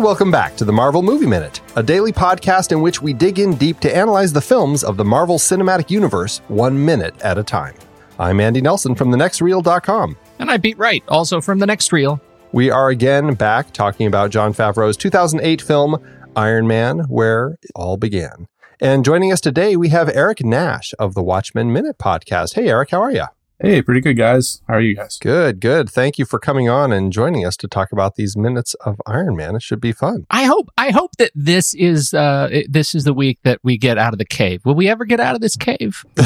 And welcome back to the Marvel Movie Minute, a daily podcast in which we dig in deep to analyze the films of the Marvel Cinematic Universe one minute at a time. I'm Andy Nelson from thenextreel.com. And I Pete Wright, also from the next reel. We are again back talking about Jon Favreau's 2008 film Iron Man, where it all began. And joining us today, we have Eric Nash of the Watchmen Minute podcast. Hey, Eric, how are you? Hey, pretty good, guys. How are you guys? Good, good. Thank you for coming on and joining us to talk about these minutes of Iron Man. It should be fun. I hope I hope that this is uh this is the week that we get out of the cave. Will we ever get out of this cave?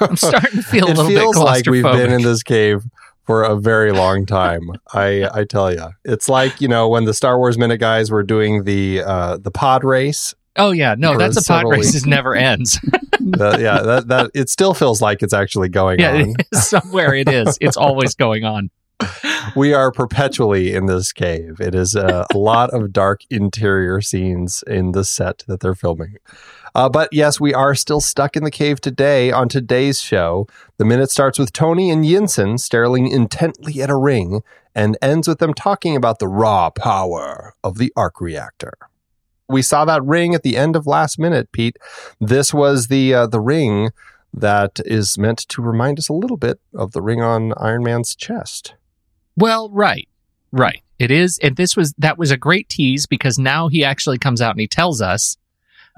I'm starting to feel a it little bit feels like we've been in this cave for a very long time. I I tell you, it's like you know when the Star Wars Minute guys were doing the uh, the pod race. Oh yeah, no, that's a pod race. It never ends. Yeah, that that it still feels like it's actually going yeah, on. somewhere it is. It's always going on. we are perpetually in this cave. It is a, a lot of dark interior scenes in the set that they're filming. Uh, but yes, we are still stuck in the cave today. On today's show, the minute starts with Tony and Yinsen staring intently at a ring and ends with them talking about the raw power of the arc reactor. We saw that ring at the end of last minute, Pete. This was the uh, the ring that is meant to remind us a little bit of the ring on Iron Man's chest. Well, right. Right. It is and this was that was a great tease because now he actually comes out and he tells us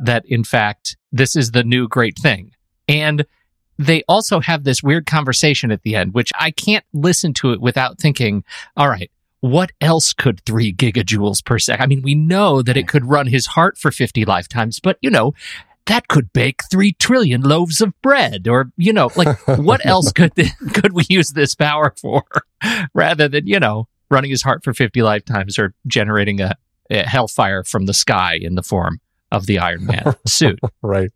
that in fact this is the new great thing. And they also have this weird conversation at the end which I can't listen to it without thinking, all right, what else could 3 gigajoules per second? I mean, we know that it could run his heart for 50 lifetimes, but you know, that could bake 3 trillion loaves of bread or you know, like what else could th- could we use this power for rather than you know running his heart for 50 lifetimes or generating a, a hellfire from the sky in the form of the iron man suit Right.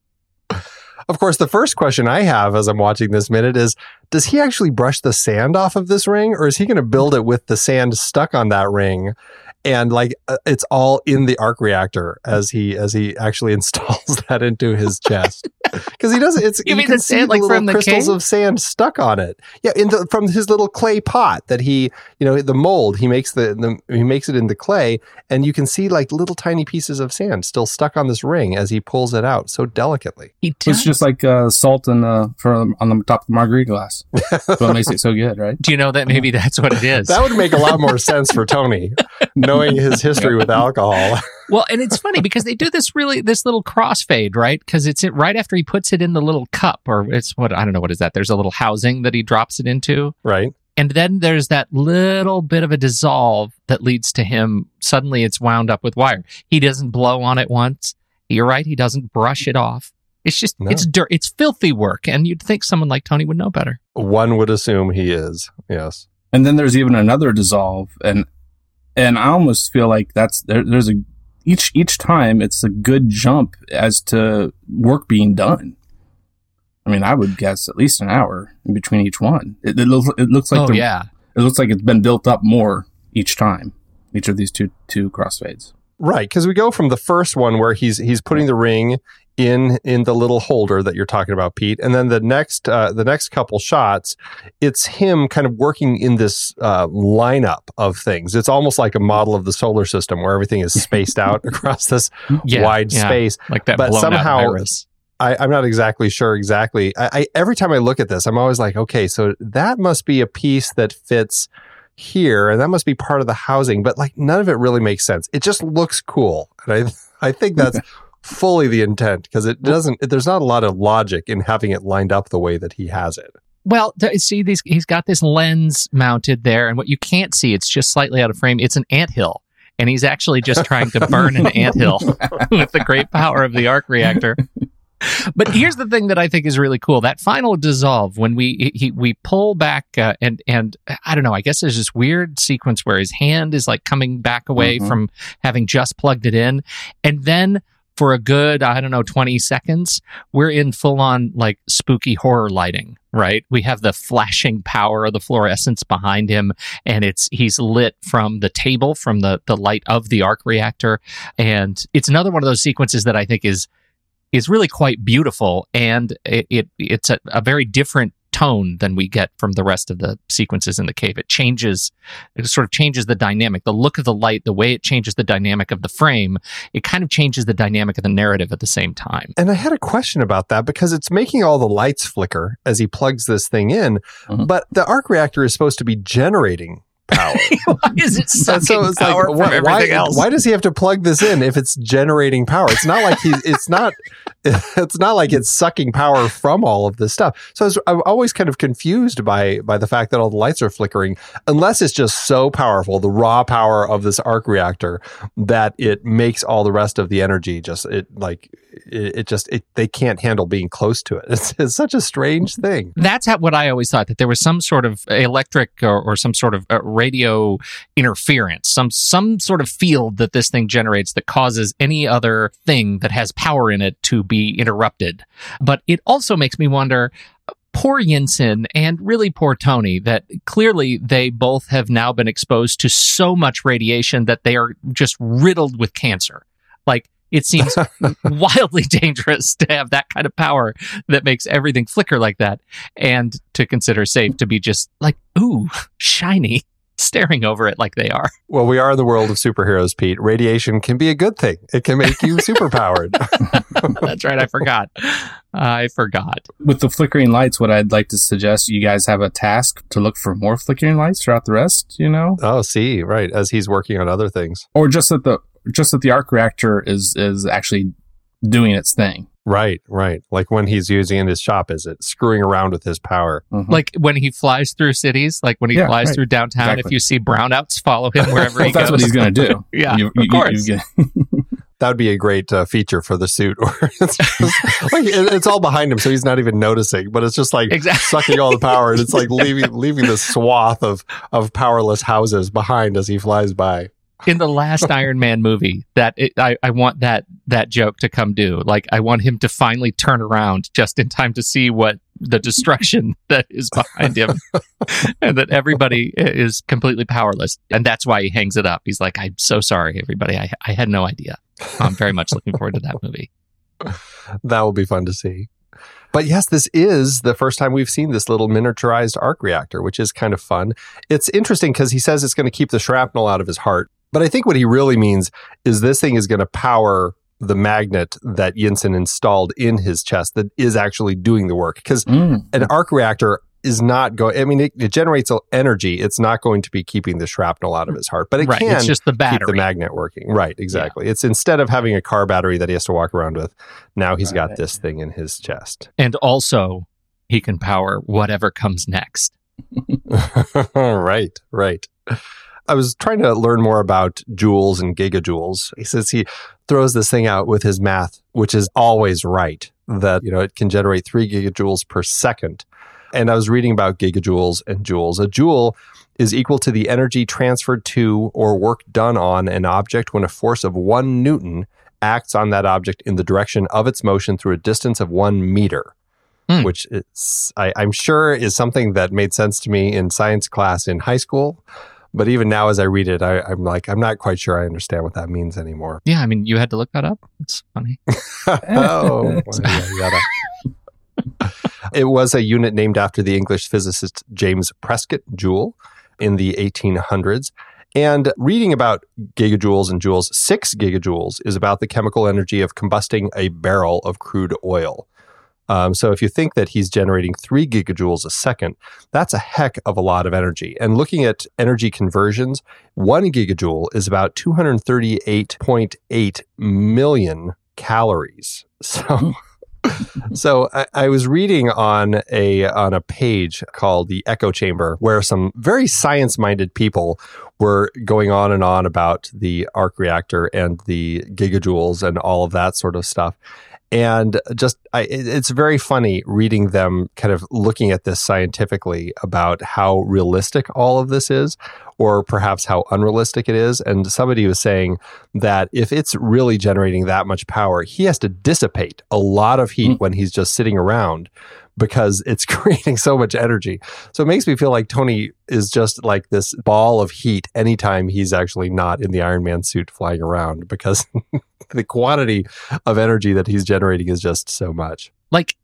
Of course, the first question I have as I'm watching this minute is Does he actually brush the sand off of this ring, or is he going to build it with the sand stuck on that ring? And like uh, it's all in the arc reactor as he as he actually installs that into his chest because he doesn't. It's You mean can the see sand, like, little from the crystals cave? of sand stuck on it. Yeah, in the, from his little clay pot that he you know the mold he makes the, the he makes it in the clay, and you can see like little tiny pieces of sand still stuck on this ring as he pulls it out so delicately. he It's just like uh, salt in the from on the top of the margarita glass. That's what makes it so good, right? do you know that maybe that's what it is That would make a lot more sense for Tony, knowing his history with alcohol. well and it's funny because they do this really this little crossfade right because it's it right after he puts it in the little cup or it's what i don't know what is that there's a little housing that he drops it into Right? And then there's that little bit of a dissolve that leads to him suddenly it's wound up with wire. He doesn't blow on it once. You're right, he doesn't brush it off. It's just No. it's dirt it's filthy work and you'd think someone like Tony would know better. One would assume he is. Yes. And then there's even another dissolve, and and I almost feel like that's there, there's a each each time it's a good jump as to work being done. I mean, I would guess at least an hour in between each one. It, it looks it looks like oh the- yeah. it looks like it's been built up more each time. Each of these two two crossfades. Right, because we go from the first one where he's he's putting the ring in in the little holder that you're talking about, Pete, and then the next uh, the next couple shots, it's him kind of working in this uh, lineup of things. It's almost like a model of the solar system where everything is spaced out across this Yeah. wide yeah. space. Like that But somehow-. I, I'm not exactly sure exactly. I, I every time I look at this, I'm always like, okay, so that must be a piece that fits here, and that must be part of the housing. But like, none of it really makes sense. It just looks cool, and I I think that's fully the intent because it doesn't. There's not a lot of logic in having it lined up the way that he has it. Well, th- see these he's got this lens mounted there and what you can't see it's just slightly out of frame. It's an anthill. And he's actually just trying to burn an anthill with the great power of the arc reactor. But here's the thing that I think is really cool: that final dissolve when we he, we pull back uh, and and I don't know. I guess there's this weird sequence where his hand is like coming back away Mhm. from having just plugged it in, and then for a good I don't know 20 seconds, we're in full on like spooky horror lighting. Right? We have the flashing power of the fluorescence behind him, and it's he's lit from the table from the the light of the arc reactor, and it's another one of those sequences that I think is is really quite beautiful and it, it it's a, a very different tone than we get from the rest of the sequences in the cave. It changes, it sort of changes the dynamic, the look of the light, the way it changes the dynamic of the frame. It kind of changes the dynamic of the narrative at the same time. And I had a question about that because it's making all the lights flicker as he plugs this thing in, Mhm. but the arc reactor is supposed to be generating power. why is it sucking so it's power like, from wh- everything why, else? why does he have to plug this in if it's generating power? It's not like he's, it's not, it's not like it's sucking power from all of this stuff. So I I'm always kind of confused by, by the fact that all the lights are flickering, unless it's just so powerful, the raw power of this arc reactor that it makes all the rest of the energy just, it like, it, it just, it, they can't handle being close to it. It's, it's such a strange thing. That's how, what I always thought that there was some sort of electric or, or some sort of uh, radio interference, some some sort of field that this thing generates that causes any other thing that has power in it to be interrupted. But it also makes me wonder. Poor Yinsen and really poor Tony, that clearly they both have now been exposed to so much radiation that they are just riddled with cancer. Like, it seems wildly dangerous to have that kind of power that makes everything flicker like that and to consider safe to be just like ooh shiny staring over it like they are Well, we are in the world of superheroes, Pete. Radiation can be a good thing. It can make you superpowered. that's right i forgot i forgot With the flickering lights, what I'd like to suggest you guys have a task to look for more flickering lights throughout the rest, you know? oh, see, right. As he's working on other things. Or just that the just that the arc reactor is is actually doing its thing. Right, right. Like when he's using in his shop, is it screwing around with his power? Mhm. like when he flies through cities like when he Yeah, flies right. through downtown if you see brownouts follow him wherever Well, he that's goes what he's going to do. yeah You- of you- you- course you get- That would be a great uh, feature for the suit. Where it's, just, like, it- it's all behind him, so he's not even noticing. But it's just like exactly sucking all the power, and it's like leaving leaving this swath of of powerless houses behind as he flies by. in the last Iron Man movie that it, I, I want that that joke to come due. Like I want him to finally turn around just in time to see what the destruction that is behind him, and that everybody is completely powerless, and that's why he hangs it up. He's like, "I'm so sorry, everybody. I I had no idea." I'm very much looking forward to that movie. That will be fun to see. But yes, this is the first time we've seen this little miniaturized arc reactor, which is kind of fun. It's interesting because he says it's going to keep the shrapnel out of his heart. But I think what he really means is this thing is going to power the magnet that Yinsen installed in his chest that is actually doing the work. Because Mm. an arc reactor is not going, I mean, it, it generates energy. It's not going to be keeping the shrapnel out of his heart, but it right, can it's just the battery. keep the magnet working. Right, exactly. It's instead of having a car battery that he has to walk around with, now he's got this thing in his chest. and also, he can power whatever comes next. right, right. I was trying to learn more about joules and gigajoules. He says he throws this thing out with his math, which is always right, that you know it can generate three gigajoules per second. And I was reading about gigajoules and joules. A joule is equal to the energy transferred to or work done on an object when a force of one newton acts on that object in the direction of its motion through a distance of one meter. Hmm. Which is, I, I'm sure is something that made sense to me in science class in high school. But even now, as I read it, I, I'm like, I'm not quite sure I understand what that means anymore. Yeah, I mean, you had to look that up. It's funny. oh, yada. it was a unit named after the English physicist James Prescott Joule in the 1800s. And reading about gigajoules and joules, six gigajoules is about the chemical energy of combusting a barrel of crude oil. Um, so if you think that he's generating three gigajoules a second, that's a heck of a lot of energy. And looking at energy conversions, one gigajoule is about 238.8 million calories. So, so I, I was reading on a on a page called the Echo Chamber, where some very science minded people were going on and on about the arc reactor and the gigajoules and all of that sort of stuff. And just, I, it's very funny reading them kind of looking at this scientifically about how realistic all of this is, or perhaps how unrealistic it is. And somebody was saying that if it's really generating that much power, he has to dissipate a lot of heat Mm. when he's just sitting around because it's creating so much energy. So it makes me feel like Tony is just like this ball of heat anytime he's actually not in the Iron Man suit flying around because the quantity of energy that he's generating is just so much. like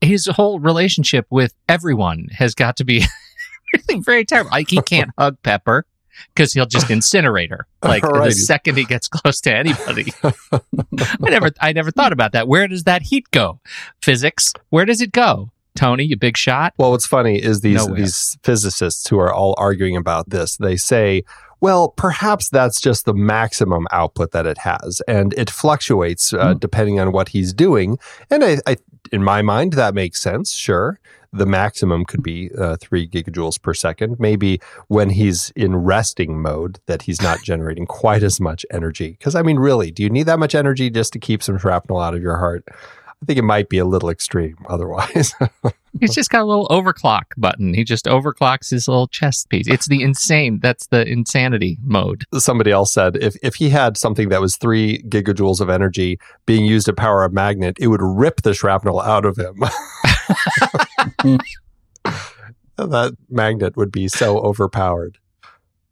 his whole relationship with everyone has got to be really very terrible. Like he can't hug Pepper because he'll just incinerate her. Like the second he gets close to anybody. I never, I never thought about that. Where does that heat go? Physics. Where does it go? Tony, you big shot. Well, what's funny is these Nowhere. these physicists who are all arguing about this. They say, well, perhaps that's just the maximum output that it has, and it fluctuates uh, Hmm. depending on what he's doing. And I, I, in my mind, that makes sense. Sure, the maximum could be uh, three gigajoules per second. Maybe when he's in resting mode, that he's not generating quite as much energy. Because I mean, really, do you need that much energy just to keep some shrapnel out of your heart? I think it might be a little extreme otherwise. He's just got a little overclock button. He just overclocks his little chest piece. It's the insane. That's the insanity mode. somebody else said if, if he had something that was three gigajoules of energy being used to power a magnet, it would rip the shrapnel out of him. that magnet would be so overpowered.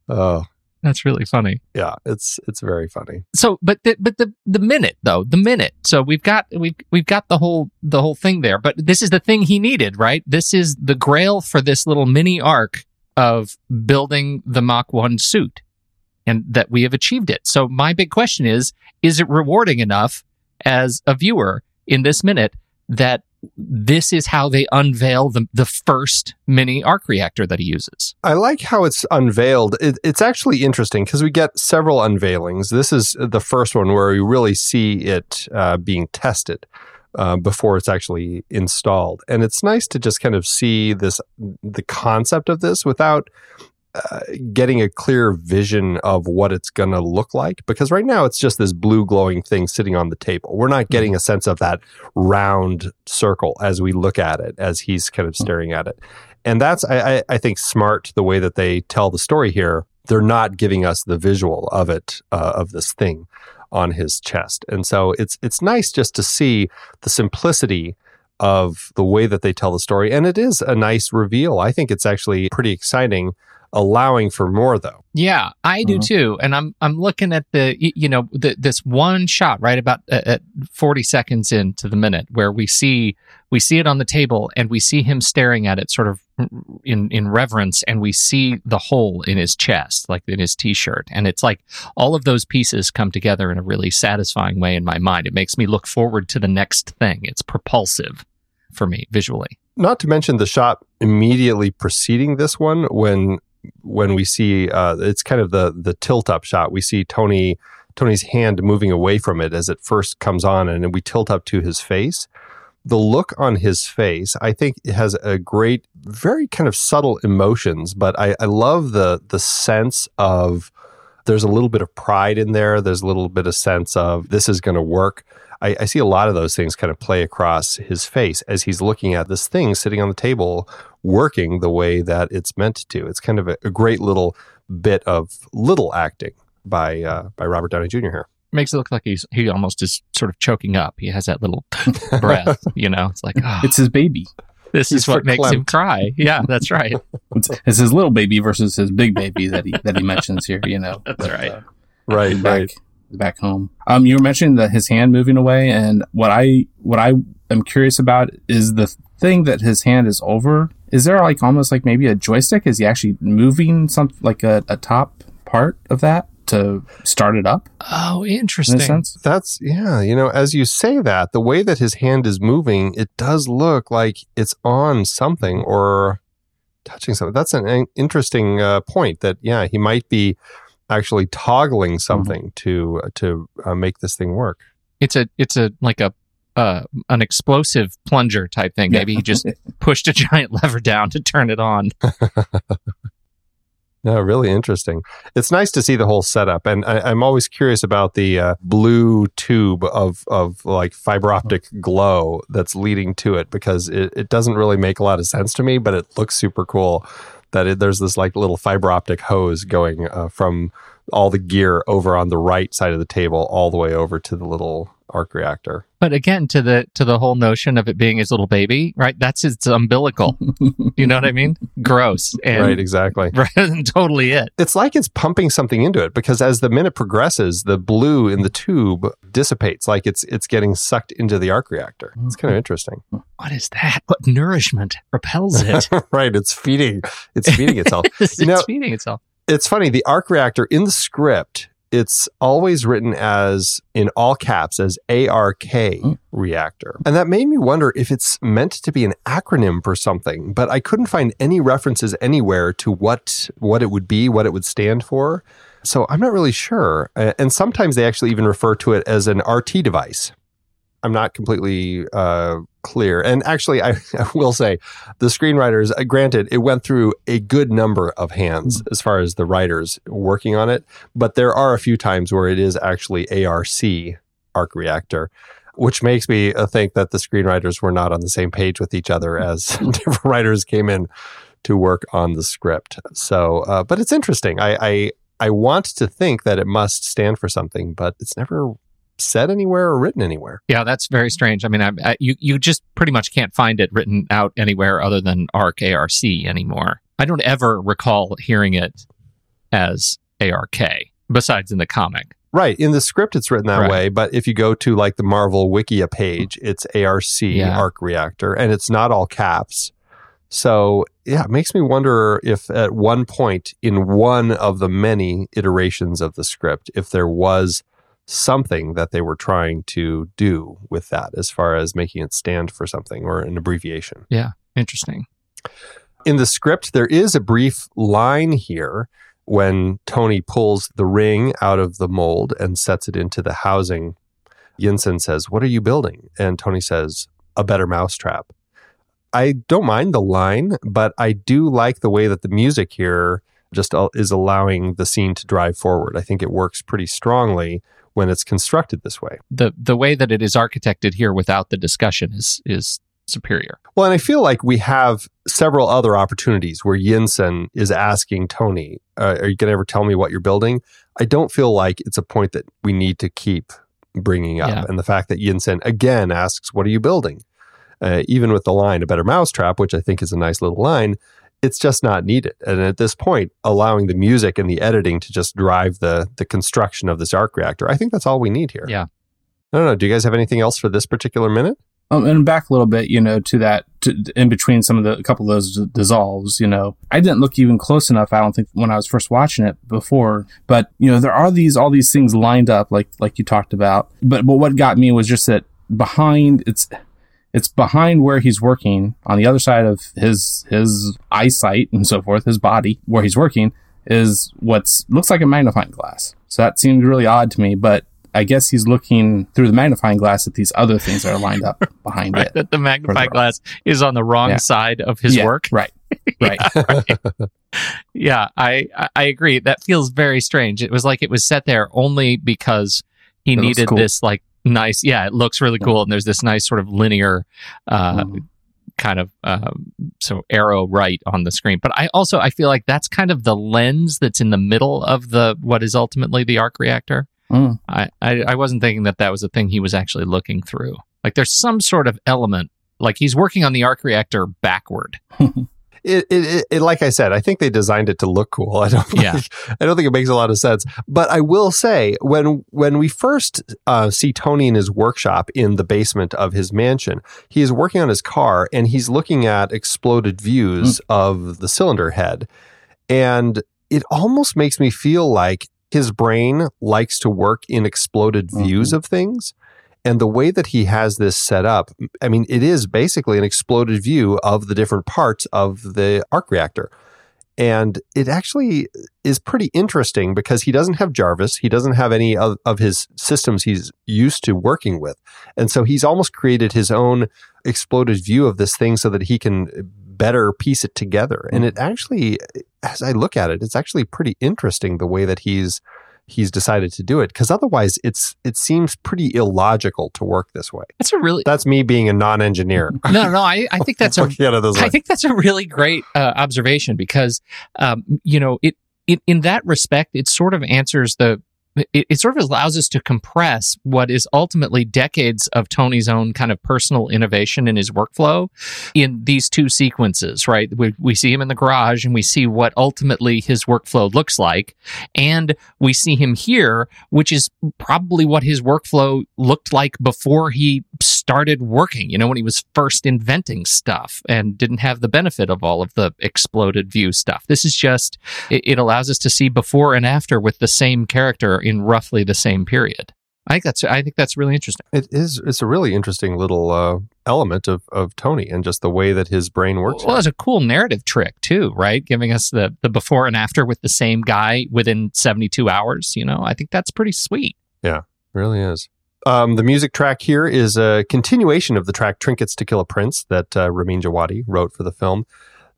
Oh, That's really funny. yeah, it's it's very funny. So, but the, but the the minute though, the minute. So we've got we've we've got the whole the whole thing there. But this is the thing he needed, right? This is the grail for this little mini arc of building the Mach One suit, and that we have achieved it. So my big question is: Is it rewarding enough as a viewer in this minute that this is how they unveil the the first mini arc reactor that he uses? I like how it's unveiled. It, it's actually interesting because we get several unveilings. This is the first one where we really see it uh, being tested uh, before it's actually installed, and it's nice to just kind of see this the concept of this without uh, getting a clear vision of what it's going to look like. Because right now it's just this blue glowing thing sitting on the table. We're not getting a sense of that round circle as we look at it, as he's kind of staring at it and that's I, I, I think smart the way that they tell the story here. They're not giving us the visual of it uh, of this thing on his chest, and so it's it's nice just to see the simplicity of the way that they tell the story, and it is a nice reveal. I think it's actually pretty exciting, allowing for more though. Yeah, I do Mhm. too. And I'm I'm looking at the you know the, this one shot right about uh, at 40 seconds into the minute where we see we see it on the table and we see him staring at it sort of in in reverence and we see the hole in his chest like in his t-shirt and it's like all of those pieces come together in a really satisfying way in my mind. It makes me look forward to the next thing. It's propulsive for me visually. Not to mention the shot immediately preceding this one when when we see uh, it's kind of the the tilt up shot. We see Tony Tony's hand moving away from it as it first comes on, and then we tilt up to his face. The look on his face, I think, has a great, very kind of subtle emotions. But I, I love the the sense of there's a little bit of pride in there. There's a little bit of sense of this is going to work. I, I see a lot of those things kind of play across his face as he's looking at this thing sitting on the table working the way that it's meant to. It's kind of a, a great little bit of little acting by uh, by Robert Downey Jr. here. Makes it look like he's he almost is sort of choking up. He has that little breath, you know. It's like, oh, It's his baby. This he's is what makes him cry. Yeah, that's right. It's, it's his little baby versus his big baby that he that he mentions here. You know, That's right. right, back right. back home. Um, you were mentioning that his hand moving away, and what I what I am curious about is the thing that his hand is over. Is there like almost like maybe a joystick? Is he actually moving some like a, a top part of that to start it up? Oh, interesting. a That's yeah. You know, as you say that, the way that his hand is moving, it does look like it's on something or touching something. That's an interesting uh, point. That yeah, he might be actually toggling something to to uh, make this thing work. It's a it's a like a uh, an explosive plunger type thing. Maybe he just pushed a giant lever down to turn it on. No, really interesting. It's nice to see the whole setup, and I, I'm always curious about the uh, blue tube of of like fiber optic glow that's leading to it because it, it doesn't really make a lot of sense to me, but it looks super cool. That it, there's this like little fiber optic hose going uh, from all the gear over on the right side of the table, all the way over to the little arc reactor. But again, to the to the whole notion of it being his little baby, right? That's his umbilical. you know what I mean? Gross. And right, exactly. Right, totally it. It's like it's pumping something into it because as the minute progresses, the blue in the tube dissipates, like it's it's getting sucked into the arc reactor. It's kind of mm-hmm. interesting. What is that? What nourishment repels it? right, it's feeding it's feeding itself. it's You know- feeding itself. it's funny the arc reactor in the script it's always written as in all caps as ark Mm. reactor. And that made me wonder if it's meant to be an acronym for something but i couldn't find any references anywhere to what what it would be what it would stand for. So i'm not really sure. And sometimes they actually even refer to it as an rt device i'm not completely uh, clear and actually I, I will say the screenwriters, uh, granted, it went through a good number of hands as far as the writers working on it, but there are a few times where it is actually ARC arc reactor, which makes me uh, think that the screenwriters were not on the same page with each other as different writers came in to work on the script. So, uh, but it's interesting. I, I I want to think that it must stand for something, but it's never said anywhere or written anywhere. Yeah, that's very strange. I mean, I, I, you you just pretty much can't find it written out anywhere other than ARC ARC anymore. I don't ever recall hearing it as ARK besides in the comic. Right. In the script, it's written that Right. way. But if you go to like the Marvel Wikia page, it's ARC Yeah. arc reactor and it's not all caps. So, yeah, it makes me wonder if at one point in one of the many iterations of the script, if there was something that they were trying to do with that as far as making it stand for something or an abbreviation. Yeah, interesting. In the script, there is a brief line here when Tony pulls the ring out of the mold and sets it into the housing. Yinsen says, What are you building? And Tony says, A better mousetrap. I don't mind the line, but I do like the way that the music here just is allowing the scene to drive forward. I think it works pretty strongly when it's constructed this way. The the way that it is architected here without the discussion is is superior. Well, and I feel like we have several other opportunities where Yinsen is asking Tony, uh, "Are you going to ever tell me what you're building?" I don't feel like it's a point that we need to keep bringing up. Yeah. And the fact that Yinsen again asks, "What are you building?" Uh, even with the line "a better mousetrap," which I think is a nice little line, it's just not needed. And at this point, allowing the music and the editing to just drive the the construction of this arc reactor, I think that's all we need here. Yeah. I don't know. Do you guys have anything else for this particular minute? Um, and back a little bit, you know, to that, to, in between some of the, a couple of those d- dissolves, you know, I didn't look even close enough. I don't think when I was first watching it before, but you know, there are these, all these things lined up, like, like you talked about. But, but what got me was just that behind, it's, it's behind where he's working on the other side of his, his eyesight and so forth, his body, where he's working is what's looks like a magnifying glass. So that seemed really odd to me, but I guess he's looking through the magnifying glass at these other things that are lined up behind Right? it. That the magnifying glass is on the wrong Yeah. side of his Yeah, work. Right. Right. Yeah, I I- I agree. That feels very strange. It was like it was set there only because he It needed cool. this like nice. Yeah, it looks really Yeah. cool, and there's this nice sort of linear uh, Mhm. kind of um, so arrow right on the screen. But I also I feel like that's kind of the lens that's in the middle of the what is ultimately the arc reactor. Mm. I, I I wasn't thinking that that was a thing he was actually looking through. Like there's some sort of element. Like he's working on the arc reactor backward. it, it, it, like I said, I think they designed it to look cool. I don't, Yeah. think, I don't think it makes a lot of sense. But I will say, when when we first uh, see Tony in his workshop in the basement of his mansion, he is working on his car and he's looking at exploded views of the cylinder head, and it almost makes me feel like his brain likes to work in exploded views of things. And the way that he has this set up, I mean, it is basically an exploded view of the different parts of the arc reactor. And it actually is pretty interesting because he doesn't have Jarvis. He doesn't have any of, of his systems he's used to working with. And so he's almost created his own exploded view of this thing so that he can better piece it together. And mm. it actually, as I look at it, it's actually pretty interesting the way that he's he's decided to do it because otherwise it's it seems pretty illogical to work this way. That's a really That's me being a non-engineer. no no. I I think that's a it. I think that's a really great uh, observation because, um, you know, it in, in that respect, it sort of answers the it, it, sort of allows us to compress what is ultimately decades of Tony's own kind of personal innovation in his workflow in these two sequences, right? We, we see him in the garage and we see what ultimately his workflow looks like. And we see him here, which is probably what his workflow looked like before he started working, you know, when he was first inventing stuff and didn't have the benefit of all of the exploded view stuff. This is just, it, it allows us to see before and after with the same character in roughly the same period. I think that's I think that's really interesting. It is. It's a really interesting little uh, element of, of Tony and just the way that his brain works. Well, it's a cool narrative trick too, right? Giving us the the before and after with the same guy within seventy two hours. You know, I think that's pretty sweet. Yeah, really is. Um, the music track here is a continuation of the track "Trinkets to Kill a Prince" that uh, Ramin Djawadi wrote for the film.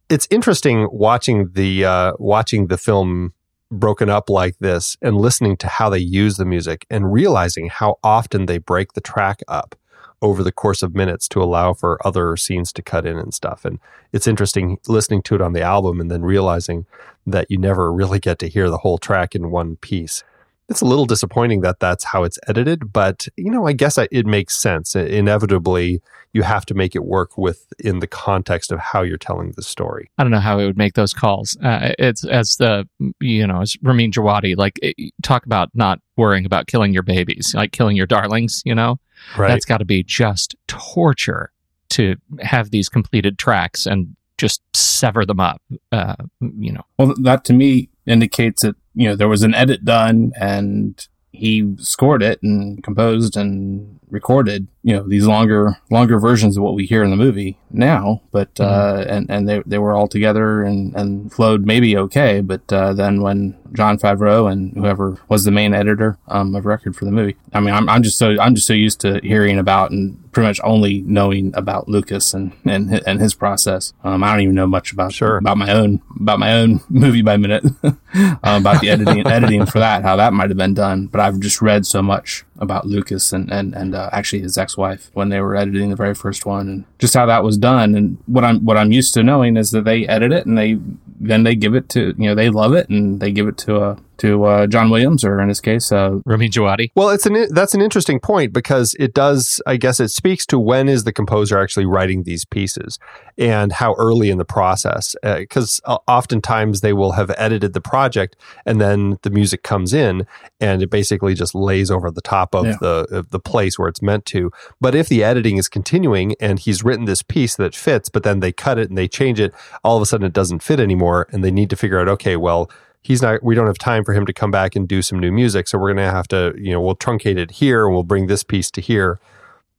It's interesting watching the uh, watching the film broken up like this and listening to how they use the music and realizing how often they break the track up over the course of minutes to allow for other scenes to cut in and stuff. And it's interesting listening to it on the album and then realizing that you never really get to hear the whole track in one piece it's a little disappointing that that's how it's edited, but you know, I guess it makes sense. Inevitably, you have to make it work within the context of how you're telling the story. I don't know how it would make those calls. Uh, it's as the you know, as Ramin Djawadi, like eh, talk about not worrying about killing your babies, like killing your darlings. You know, right. that's got to be just torture to have these completed tracks and just sever them up. Uh, you know, well, that to me indicates that you know there was an edit done and he scored it and composed and recorded, you know, these longer longer versions of what we hear in the movie now. But mm-hmm. uh, and and they they were all together and and flowed maybe okay. But uh, then when Jon Favreau and whoever was the main editor um, of record for the movie, I mean, I'm I'm just so I'm just so used to hearing about and pretty much only knowing about Lucas and and and his process. Um, I don't even know much about sure. about my own about my own movie by minute um, about the editing editing for that how that might have been done. But I've just read so much about Lucas and and and uh, actually his ex-wife when they were editing the very first one and just how that was done. And what I'm what I'm used to knowing is that they edit it and they then they give it to you know they love it and they give it to a to uh, John Williams, or in this case, uh, Ramin Djawadi. Well, it's an that's an interesting point because it does, I guess, it speaks to when is the composer actually writing these pieces and how early in the process. Because uh, oftentimes they will have edited the project and then the music comes in and it basically just lays over the top of yeah. the of the place where it's meant to. But if the editing is continuing and he's written this piece that fits, but then they cut it and they change it, all of a sudden it doesn't fit anymore, and they need to figure out, okay, well he's not we don't have time for him to come back and do some new music. So we're going to have to you know we'll truncate it here and we'll bring this piece to here.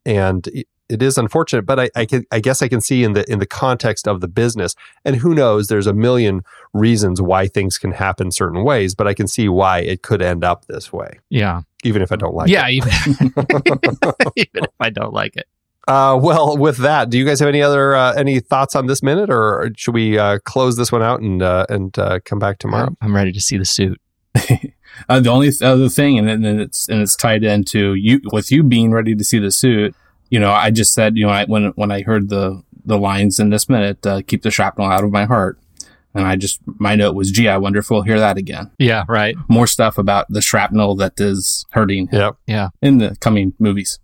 And it is unfortunate but I, I, can, I guess i can see in the in the context of the business. And who knows there's a million reasons why things can happen certain ways but i can see why it could end up this way. Yeah. Even if i don't like yeah, it. yeah even, even if i don't like it uh, well, with that, do you guys have any other uh, any thoughts on this minute, or should we uh, close this one out and uh, and uh, come back tomorrow? I'm ready to see the suit. Uh, the only other thing, and then it's and it's tied into you with you being ready to see the suit. You know, I just said, you know, I, when when I heard the the lines in this minute, keep the shrapnel out of my heart. And I just, my note was, gee, I wonder if we'll hear that again. Yeah, right. More stuff about the shrapnel that is hurting yep. yeah. in the coming movies.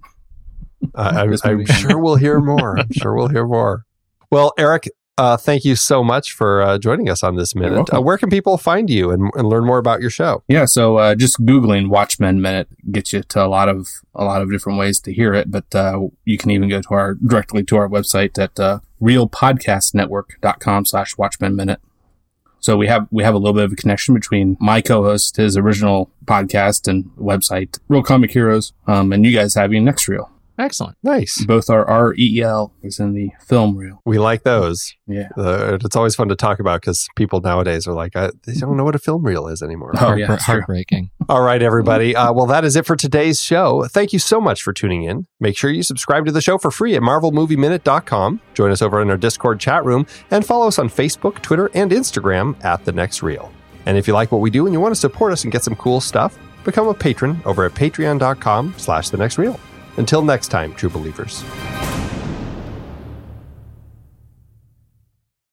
I, am sure we'll hear more. I'm sure we'll hear more. Well, Eric, uh, thank you so much for uh, joining us on this minute. Uh, where can people find you and, and, learn more about your show? Yeah, so uh, just googling Watchmen Minute gets you to a lot of a lot of different ways to hear it. But uh, you can even go to our directly to our website at uh, realpodcastnetwork.com slash Watchmen Minute. So we have we have a little bit of a connection between my co-host, his original podcast and website, Reel Comic Heroes, um, and you guys having Next Reel. Excellent. Nice. Both are R E E L is in the film reel. We like those. Yeah. Uh, it's always fun to talk about because people nowadays are like, I, they don't know what a film reel is anymore. Oh, yeah. Heartbreaking. All right, everybody. Uh, well, that is it for today's show. Thank you so much for tuning in. Make sure you subscribe to the show for free at marvelmovieminute.com. Join us over in our Discord chat room and follow us on Facebook, Twitter, and Instagram at The Next Reel. And if you like what we do and you want to support us and get some cool stuff, become a patron over at patreon.com slash The Next Reel. Until next time, true believers.